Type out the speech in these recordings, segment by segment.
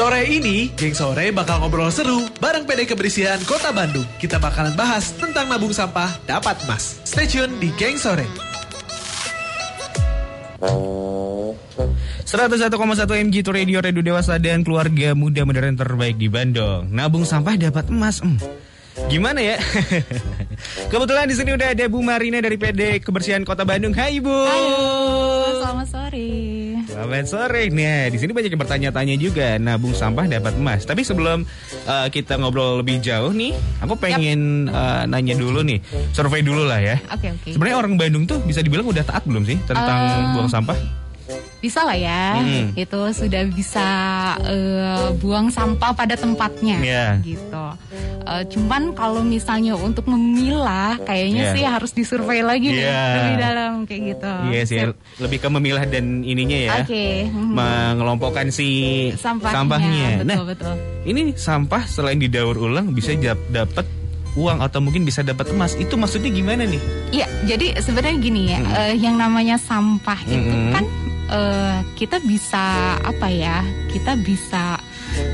Sore ini, geng sore bakal ngobrol seru bareng PD Kebersihan Kota Bandung. Kita bakalan bahas tentang nabung sampah dapat emas. Stay tune di geng sore. 101,1 MG to Radio Radio Dewasa dan keluarga muda modern terbaik di Bandung. Nabung sampah dapat emas. Hmm. Gimana ya? Kebetulan di sini udah ada Bu Marina dari PD Kebersihan Kota Bandung. Hai Bu. Halo, selamat sore. Selamat sore. Nah, di sini banyak yang bertanya-tanya juga nabung sampah dapat emas. Tapi sebelum uh, kita ngobrol lebih jauh nih, aku pengen uh, nanya dulu nih, survei dulu lah ya. Oke, oke. Sebenarnya orang Bandung tuh bisa dibilang udah taat belum sih tentang Eh, buang sampah? Bisa lah ya, Hmm. itu sudah bisa eh, buang sampah pada tempatnya, Iya. gitu. Eh, cuman kalau misalnya untuk memilah, kayaknya Iya. sih harus disurvei lagi nih, Iya. lebih dalam kayak gitu. Iya sih, Sip. lebih ke memilah dan ininya ya. Oke. mhm. Mengelompokkan si Sampahnya, Nah, betul betul. ini sampah selain didaur ulang bisa dap- dapat uang atau mungkin bisa dapat emas. Itu maksudnya gimana nih? Iya, jadi sebenarnya gini ya, Mm-mm. eh, yang namanya sampah itu Mm-mm. kan eh, kita bisa apa ya? Kita bisa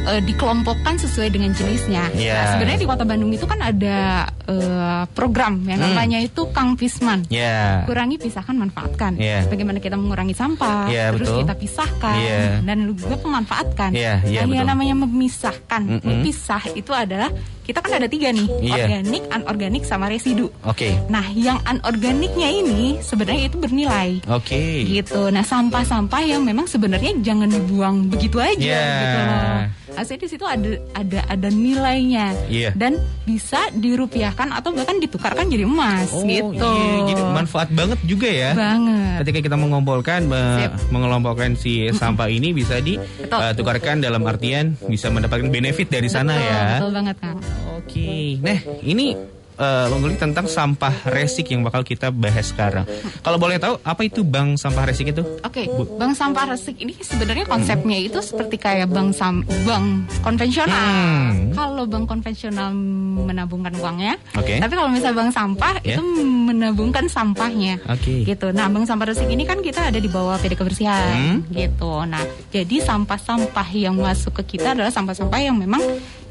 eh, dikelompokkan sesuai dengan jenisnya. Iya. Nah, sebenarnya di Kota Bandung itu kan ada eh, program yang Hmm. namanya itu Kang Pisman. Ya. Kurangi, pisahkan, manfaatkan. Iya. Bagaimana kita mengurangi sampah, Iya, terus betul. kita pisahkan, Iya. dan juga pemanfaatkan. Iya, iya, nah, yang namanya memisahkan, Mm-mm. memisah itu adalah kita kan ada tiga nih, Iya. organik, anorganik, sama residu. Oke. Nah, yang anorganiknya ini sebenarnya itu bernilai. Oke. Gitu. Nah, sampah-sampah yang memang sebenarnya jangan dibuang begitu aja Yeah. gitu loh. Asli di situ ada ada ada nilainya Iya. dan bisa dirupiahkan atau bahkan ditukarkan jadi emas Oh, gitu. iya. Jadi manfaat banget juga ya. banget. Ketika kita mengumpulkan, me- Sip. mengelompokkan si sampah ini bisa ditukarkan dalam artian bisa mendapatkan benefit dari sana Betul, ya. Betul banget, Kang. Oke, nah ini eh Bang Guli tentang sampah resik yang bakal kita bahas sekarang. Kalau boleh tahu apa itu bank sampah resik itu? Oke, bank sampah resik ini sebenarnya konsepnya itu seperti kayak bank sam bank konvensional. Hmm. Kalau bank konvensional menabungkan uangnya, Oke. tapi kalau misalnya bank sampah Ya. itu menabungkan sampahnya. Oke. Gitu. Nah, bank sampah resik ini kan kita ada di bawah PD kebersihan, Hmm. gitu. Nah, jadi sampah-sampah yang masuk ke kita adalah sampah-sampah yang memang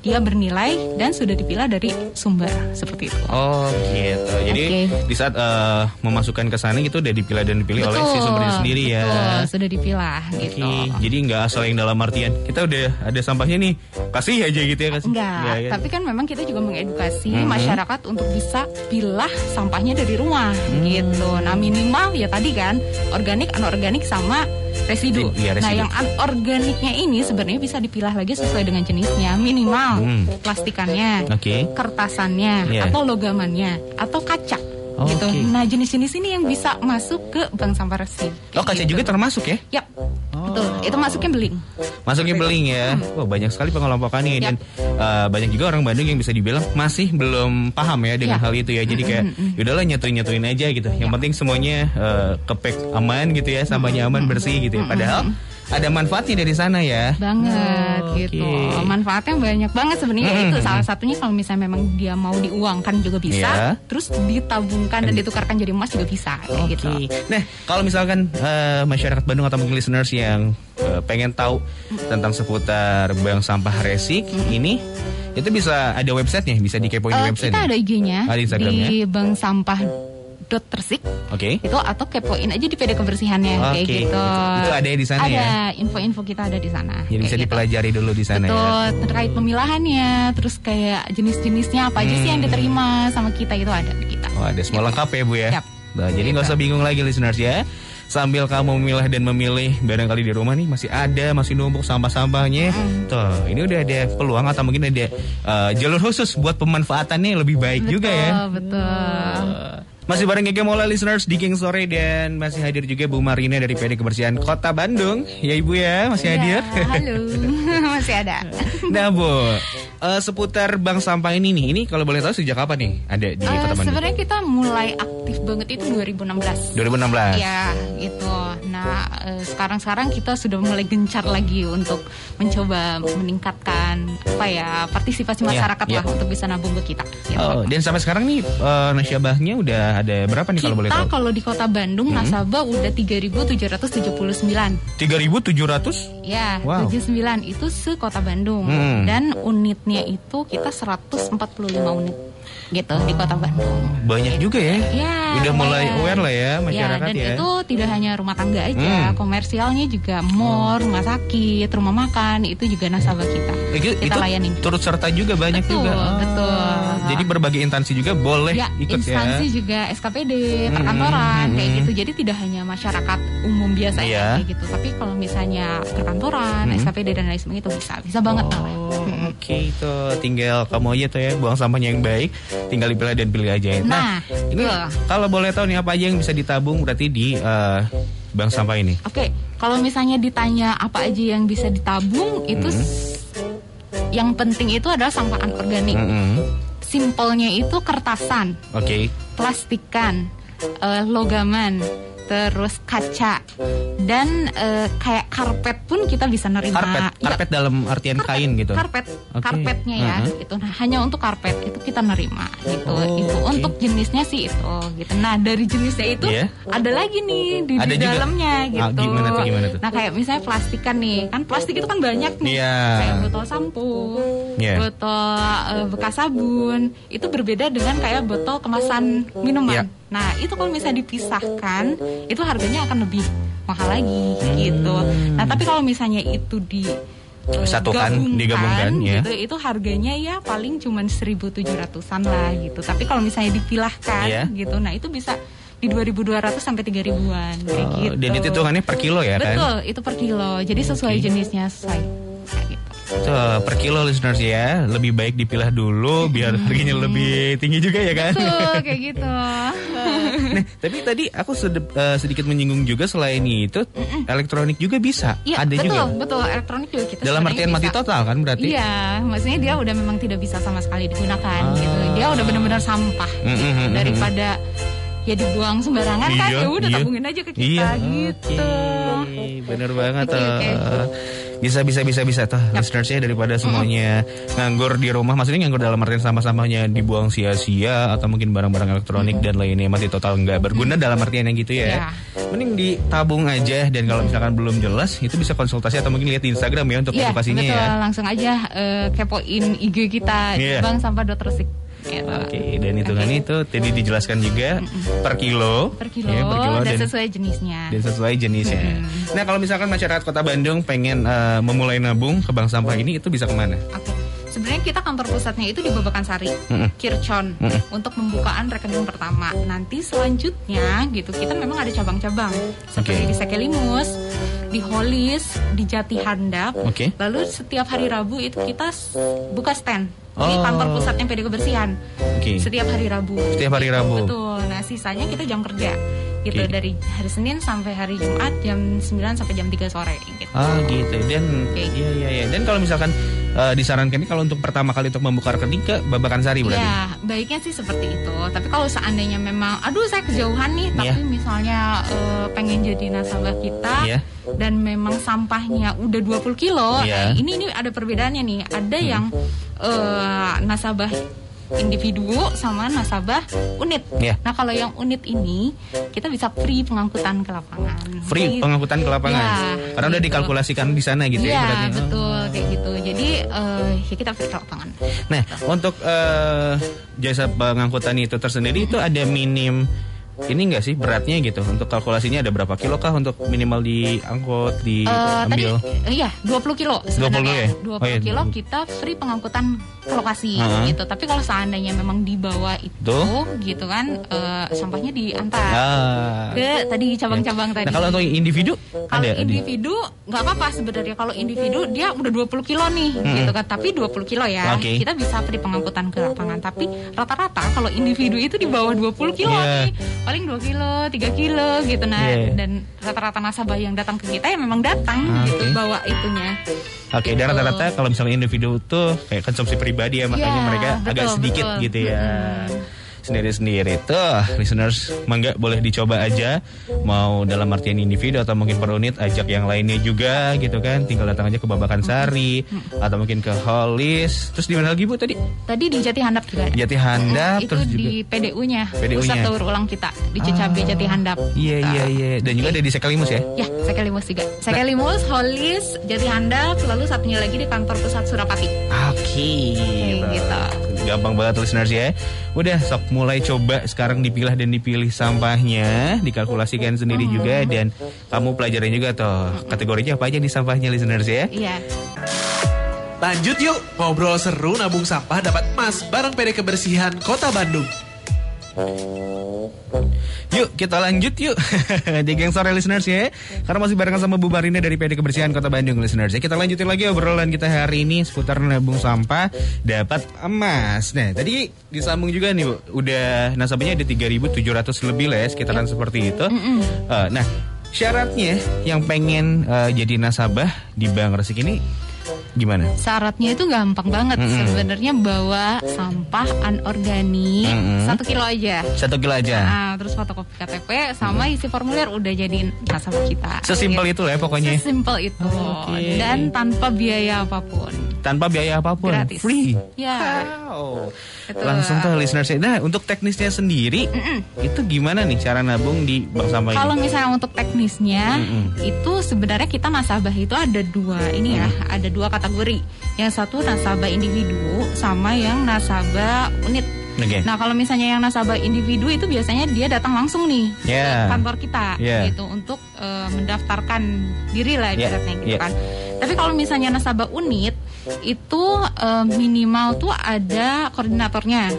dia bernilai dan sudah dipilah dari sumber seperti itu. Oh gitu. Jadi Oke. di saat eh, memasukkan ke sana itu udah dipilah dan dipilih oleh si sumbernya sendiri ya. Betul, sudah dipilah Oke, gitu. jadi nggak asal yang dalam artian kita udah ada sampahnya nih kasih aja gitu ya kasih. Enggak, Nggak, ya. tapi kan memang kita juga mengedukasi Mhm. masyarakat untuk bisa pilah sampahnya dari rumah Hmm. gitu. Nah minimal ya tadi kan organik, anorganik sama residu. Iya, residu. Nah yang anorganiknya ini sebenarnya bisa dipilah lagi sesuai dengan jenisnya. Minimal Hmm. plastikannya, Oke. kertasannya, Iya. atau logamannya, atau kaca. Oh, gitu. oke. Nah jenis-jenis ini yang bisa masuk ke bank sampah resik. Oh kaca Gitu. juga termasuk ya? Yap, betul. Itu masuknya beling. Masuknya beling ya. Wah banyak sekali pengelompokannya dan uh, banyak juga orang Bandung yang bisa dibilang masih belum paham ya dengan Ya. hal itu ya. Jadi kayak yaudahlah nyatuin nyatuin aja gitu. Yang penting semuanya uh, kepek aman gitu ya, sampahnya aman bersih gitu ya. Padahal ada manfaatnya dari sana ya. banget Oh, gitu oke. manfaatnya banyak banget sebenarnya Mm-mm. itu salah satunya kalau misalnya memang dia mau diuangkan juga bisa Iya. terus ditabungkan dan ditukarkan jadi emas juga bisa kayak gitu. Nah, kalau misalkan uh, masyarakat Bandung atau mungkin listeners yang uh, pengen tahu tentang seputar bank sampah resik ini itu bisa ada websitenya, bisa dikepoin di Eh, website. kita ada IG-nya Ada Instagramnya? di bank sampah dot tersik Oke. itu atau kepoin aja di PD kebersihannya kayak Oke. gitu Itu ada di sana ada ya? info-info kita ada di sana Jadi kayak bisa gitu. dipelajari dulu di sana Betul, ya. terkait pemilahannya, terus kayak jenis-jenisnya apa aja sih yang Hmm. diterima sama kita itu ada di kita. Oh, ada semua lengkap ya Bu ya. Yap. Nah, jadi nggak Gitu. usah bingung lagi listeners ya. Sambil kamu memilah dan memilih barangkali di rumah nih masih ada masih numpuk sampah-sampahnya. Tuh, ini udah ada peluang atau mungkin ada uh, jalur khusus buat pemanfaatannya yang lebih baik juga ya. Betul. Uh, Masih bareng Gege Mola listeners di King Sore dan masih hadir juga Bu Marina dari PD Kebersihan Kota Bandung. Ya Ibu ya, masih hadir. Ya, halo, masih ada. nah Bu, eh, seputar bank sampah ini nih, ini kalau boleh tahu sejak kapan nih ada di Eh, Kota Bandung? Sebenarnya kita mulai aktif banget itu 2016. 2016. Ya, gitu. Nah, eh, sekarang-sekarang kita sudah mulai gencar lagi untuk mencoba meningkatkan apa ya partisipasi Ya, masyarakat ya. lah untuk bisa nabung ke kita. Gitu. Oh, dan sampai sekarang nih eh, nasabahnya udah ada berapa nih kalau boleh kita tahu? kalau di Kota Bandung nasabah udah 3.779. 3.700? Ya, Wow. 79 itu se-Kota Bandung Hmm. dan unitnya itu kita 145 unit gitu di Kota Bandung. Banyak juga ya. Ya, Udah mulai aware lah ya masyarakat dan ya. itu tidak hanya rumah tangga aja, Hmm. komersialnya juga mall, rumah sakit, rumah makan itu juga nasabah kita. Itu, kita itu layanin. turut serta juga banyak Betul, juga. Ah, betul. Jadi berbagai instansi juga boleh ya, ikut instansi ya. juga SKPD, Hmm, perkantoran hmm, kayak gitu. Jadi tidak hanya masyarakat umum biasa Iya. ya, kayak gitu. Tapi kalau misalnya perkantoran, Hmm. SKPD dan lain sebagainya itu bisa, bisa banget. Oh, Oke itu tinggal kamu aja tuh ya buang sampahnya yang baik, tinggal dipilah dan pilih aja. ya. Nah, ini betul. kalau boleh tahu nih apa aja yang bisa ditabung berarti di eh, bank sampah ini. Oke, kalau misalnya ditanya apa aja yang bisa ditabung, itu Hmm. yang penting itu adalah sampah anorganik. Mm-mm. Simpelnya itu kertasan, Oke. plastikan, eh, logaman, terus kaca, dan eh, kayak karpet pun kita bisa nerima. Karpet, Ya, karpet dalam artian kain gitu. karpet Oke. karpetnya ya Mhm. itu nah hanya untuk karpet itu kita nerima gitu Oh, itu oke. untuk jenisnya sih itu gitu nah dari jenisnya itu Iya. ada lagi nih di, Ada di juga? dalamnya Ah, gitu gimana tuh, gimana tuh? nah kayak misalnya plastikan nih kan plastik itu kan banyak nih Iya. kayak botol sampo Iya. botol eh, bekas sabun itu berbeda dengan kayak botol kemasan minuman Iya. Nah itu kalau misalnya dipisahkan itu harganya akan lebih mahal lagi gitu nah tapi kalau misalnya itu di eh, Satukan, digabungkan, ya. gitu, itu harganya ya paling cuman 1.700an lah gitu tapi kalau misalnya dipilahkan Iya. gitu nah itu bisa di 2.200 sampai 3.000an kayak Oh, gitu Dan itu hitungannya per kilo ya kan? betul itu per kilo jadi sesuai jenisnya sesuai kayak gitu Per kilo listeners ya, lebih baik dipilah dulu biar harganya lebih tinggi juga ya kan? betul kayak gitu nah, tapi tadi aku sede- eh, sedikit menyinggung juga selain itu elektronik juga bisa, Iya ada betul juga. betul elektronik juga kita Dalam artian mati total kan berarti? Iya, maksudnya dia udah memang tidak bisa sama sekali digunakan Ah. gitu. Dia udah benar-benar sampah Mm, mm, mm, mm, daripada ya dibuang sembarangan kan Iya, ya udah iya. tabungin aja ke kita Iya, gitu. oke. bener banget Oke, tuh. Bisa bisa bisa bisa tuh listeners ya daripada semuanya nganggur di rumah maksudnya nganggur dalam artian sampah-sampahnya dibuang sia-sia atau mungkin barang-barang elektronik dan lainnya masih total nggak berguna dalam artian yang gitu ya. Ya. Mending ditabung aja dan kalau misalkan belum jelas itu bisa konsultasi atau mungkin lihat di Instagram ya untuk Iya, edukasinya betul. ya. Langsung aja eh, kepoin IG kita Iya. Bang Sampah Resik. Gitu. Oke, dan hitungannya itu tadi dijelaskan juga per kilo, Per kilo, ya, per kilo dan, dan sesuai jenisnya. dan sesuai jenisnya. Nah kalau misalkan masyarakat Kota Bandung pengen eh, memulai nabung ke bank sampah ini itu bisa ke mana? Oke. Sebenarnya kita kantor pusatnya itu di Babakan Sari, Mm-mm. Kircon, untuk pembukaan rekening pertama. Nanti selanjutnya gitu kita memang ada cabang-cabang seperti Oke. di Sekelimus, di Holis, di Jati Handap. Oke. Lalu setiap hari Rabu itu kita buka stand di Oh. kantor pusatnya PD Kebersihan. Oke. Setiap hari Rabu. Setiap hari Rabu. Betul. Nah, sisanya kita jam kerja. Gitu Oke. dari hari Senin sampai hari Jumat jam 9 sampai jam 3 sore gitu. Ah gitu dan Oke. iya iya iya dan kalau misalkan eh, disarankan ini kalau untuk pertama kali untuk membuka rekening ke Babakan Sari berarti. Ya, baiknya sih seperti itu. Tapi kalau seandainya memang, aduh saya kejauhan nih, Iya. tapi misalnya eh, pengen jadi nasabah kita Iya. dan memang sampahnya udah 20 kilo, Iya. eh, ini ini ada perbedaannya nih. Ada yang eh, nasabah individu sama nasabah unit. Iya. Nah kalau yang unit ini kita bisa free pengangkutan ke lapangan. Free Gitu. pengangkutan ke lapangan. Ya, Karena udah gitu. dikalkulasikan di sana gitu ya Iya berarti. Oh. betul kayak gitu. Jadi eh, ya kita free ke lapangan. Nah, untuk eh, jasa pengangkutan itu tersendiri itu ada minim ini enggak sih beratnya gitu untuk kalkulasinya ada berapa kilo kah untuk minimal diangkut Eh, tadi diambil eh, iya 20 kilo 20 sebenarnya. ya? 20 Oh, iya. kilo kita free pengangkutan ke lokasi Heeh. gitu. Tapi kalau seandainya memang di bawah itu Tuh. gitu kan eh, sampahnya diantar ah. ke tadi cabang-cabang tadi. Nah, kalau untuk individu Kalau ada di- individu nggak apa-apa sebenarnya kalau individu dia udah 20 kilo nih gitu kan tapi 20 kilo ya Oke. kita bisa free pengangkutan ke lapangan tapi rata-rata kalau individu itu di bawah 20 kilo Iya. nih paling 2 kilo 3 kilo gitu nah Iya. dan rata-rata nasabah yang datang ke kita ya memang datang Ah, gitu bawa itunya Oke, dan Gitu. rata-rata kalau misalnya individu tuh kayak konsumsi pribadi ya makanya Iya, mereka agak betul, sedikit betul. gitu ya. Mm-mm. Sendiri-sendiri tuh listeners mangga boleh dicoba aja mau dalam artian individu atau mungkin per unit ajak yang lainnya juga gitu kan tinggal datang aja ke Babakan Sari atau mungkin ke Hollis terus di mana lagi Bu tadi Tadi di Jati Handap juga ada. Jati Handap itu terus di juga PDU-nya, PDU-nya. Pusat Daur Ulang kita di Cicabe Ah. Jati Handap. iya Gitu. iya iya dan juga ada di Sekalimus ya Ya, Sekelimus juga. Sekelimus, Hollis, Jati Handap, lalu satunya lagi di kantor pusat Surapati. Oke, gitu. Gampang banget listeners ya. Udah sok mulai coba sekarang dipilah dan dipilih sampahnya, dikalkulasikan sendiri juga dan kamu pelajarin juga toh kategorinya apa aja nih sampahnya listeners ya. Iya. Lanjut yuk, ngobrol seru nabung sampah dapat emas bareng PD Kebersihan Kota Bandung. Yuk kita lanjut yuk. Di geng sore listeners ya. Karena masih barengan sama Bu Marina dari PD Kebersihan Kota Bandung listeners ya. Kita lanjutin lagi obrolan kita hari ini seputar nabung sampah dapat emas. Nah tadi disambung juga nih Bu. Udah nasabahnya ada 3.700 lebih lah ya sekitaran seperti itu. Eh, Nah syaratnya yang pengen eh, jadi nasabah di Bank Resik ini gimana? Syaratnya itu gampang banget sebenarnya bawa sampah anorganik Mm-mm. satu kilo aja. Satu kilo aja Nah, terus fotokopi KTP sama isi formulir udah jadi nasabah kita. Sesimpel itu lah ya pokoknya Sesimpel itu Oke. dan tanpa biaya apa pun. Tanpa biaya apa pun Gratis. Free Ya. Wow. Betul. Langsung tuh listeners Nah untuk teknisnya sendiri Itu gimana nih cara nabung di bank sampah ini? Kalau misalnya untuk teknisnya Mm-mm. itu sebenarnya kita nasabah itu ada dua ini ya, ada dua kategori. Yang satu nasabah individu sama yang nasabah unit. Oke. Nah kalau misalnya yang nasabah individu itu biasanya dia datang langsung nih Ya. ke kantor kita Ya. gitu untuk eh, mendaftarkan diri lah Ya, ibaratnya gitu ya. kan. Tapi kalau misalnya nasabah unit itu eh, minimal tuh ada koordinatornya.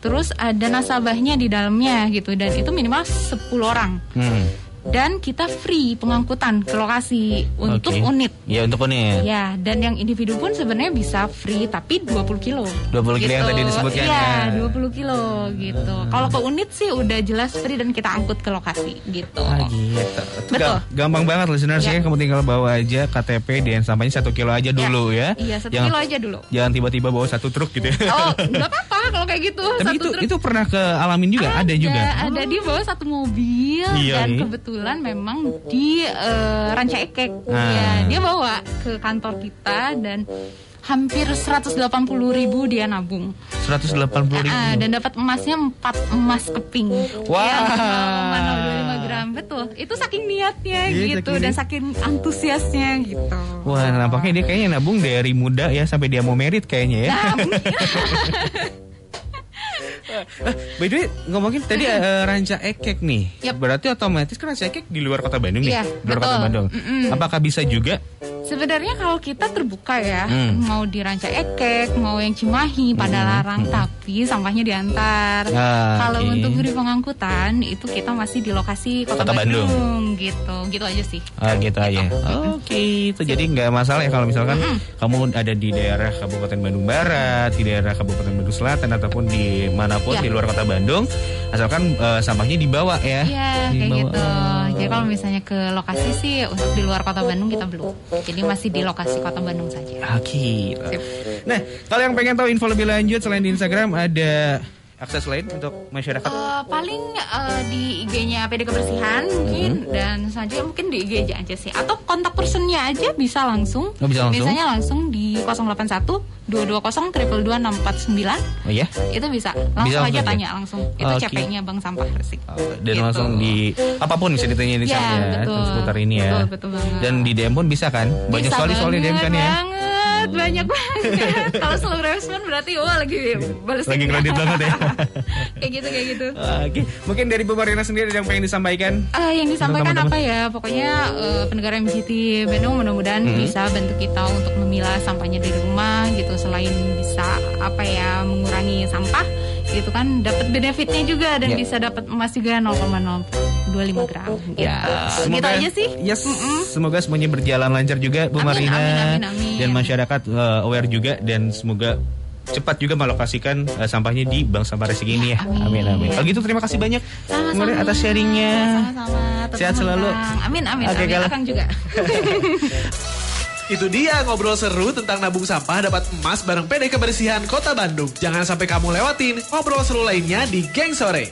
Terus ada nasabahnya di dalamnya gitu dan itu minimal 10 orang. Hmm. Dan kita free pengangkutan ke lokasi untuk Oke. unit. Ya untuk unit Ya, dan yang individu pun sebenarnya bisa free tapi 20 kilo. 20 kilo yang tadi disebutkan Iya, ya. 20 kilo gitu. Kalau ke unit sih udah jelas free dan kita angkut ke lokasi gitu. Ah gitu Itu Betul. ga- Gampang banget listeners ya Ya. Kamu tinggal bawa aja KTP dan sampahnya satu kilo aja dulu ya, Iya, satu Jangan- kilo aja dulu. Jangan tiba-tiba bawa satu truk gitu ya Oh, nggak apa-apa kalau kayak gitu. Tapi satu itu truk itu pernah ke alamin juga ada, juga Ada di bawah satu mobil Iya, dan iya. kebetulan memang di eh, Ranca Ekek. Ah. Ya, dia bawa ke kantor kita dan hampir 180 ribu dia nabung. 180 ribu Ah, dan dapat emasnya 4 emas keping. Wah. Ya, 0,025 gram betul. Itu saking niatnya Iya, gitu saking dan saking antusiasnya gitu. Wah nampaknya dia kayaknya nabung dari muda ya Sampai dia mau merit kayaknya ya Nah, By the way, ngomongin tadi eh, Ranca Ekek nih. Yap. Berarti otomatis kan Ranca Ekek di luar kota Bandung nih. Iya, di luar kota betul. Bandung. Mm-mm. Apakah bisa juga? Sebenarnya kalau kita terbuka ya, Hmm. mau di Ranca Ekek, mau yang Cimahi, pada larang, tapi sampahnya diantar. Ah, kalau oke. untuk beri pengangkutan, itu kita masih di lokasi Kota, Kota Bandung. Bandung, gitu, gitu aja sih. Ah, gitu aja. Oke, itu jadi nggak masalah ya kalau misalkan kamu ada di daerah Kabupaten Bandung Barat, di daerah Kabupaten Bandung Selatan ataupun di mana pun Iya. di luar kota Bandung, asalkan eh, sampahnya dibawa ya. Iya, kayak gitu. Jadi kalau misalnya ke lokasi sih untuk di luar Kota Bandung kita belum. Jadi masih di lokasi Kota Bandung saja. Oke. Sip. Nah, kalau yang pengen tahu info lebih lanjut selain di Instagram ada akses lain untuk masyarakat. Eh, paling eh, di IG-nya PD Kebersihan mungkin Hmm. dan selanjutnya mungkin di IG aja, aja sih atau kontak personnya aja bisa langsung. Oh, bisa langsung? Misalnya langsung di 081 220 triple 649 Oh ya? itu bisa langsung Bisa aja langsung ya? tanya langsung. Itu Oke. CP-nya Bang Sampah Resik. Dan Gitu. langsung di apa pun bisa ditanya di Ya, sana ya betul. seputar ini ya. Betul, betul banget. Dan di DM pun bisa kan? Banyak Bisa sekali soalnya DM kan ya. banget, banyak banget. Kalau selalu respon berarti wah lagi balas Lagi kredit banget ya. kayak gitu kayak gitu. Oke, mungkin dari Bu Marina sendiri ada yang pengen disampaikan. Eh, yang disampaikan apa ya? Pokoknya eh, pendengar MCT Bandung mudah-mudahan Mm-hmm. bisa bantu kita untuk memilah sampahnya dari rumah gitu. Selain bisa apa ya mengurangi sampah, gitu kan dapat benefitnya juga dan Ya. bisa dapat emas juga 0,025 gram. Gitu. Ya, gitu aja sih. Yes, semoga semuanya berjalan lancar juga Bu Amin, Marina amin, amin, amin. dan masyarakat uh, aware juga dan semoga cepat juga melokasikan uh, sampahnya di Bank Sampah Resik ini ya. Amin Amin. amin. Kalau gitu terima kasih banyak Bu Marina atas sharingnya. Sama-sama. Sehat selalu. menang. Amin amin kalau- Akang juga. Itu dia ngobrol seru tentang nabung sampah dapat emas bareng PD Kebersihan Kota Bandung. Jangan sampai kamu lewatin ngobrol seru lainnya di Geng Sore.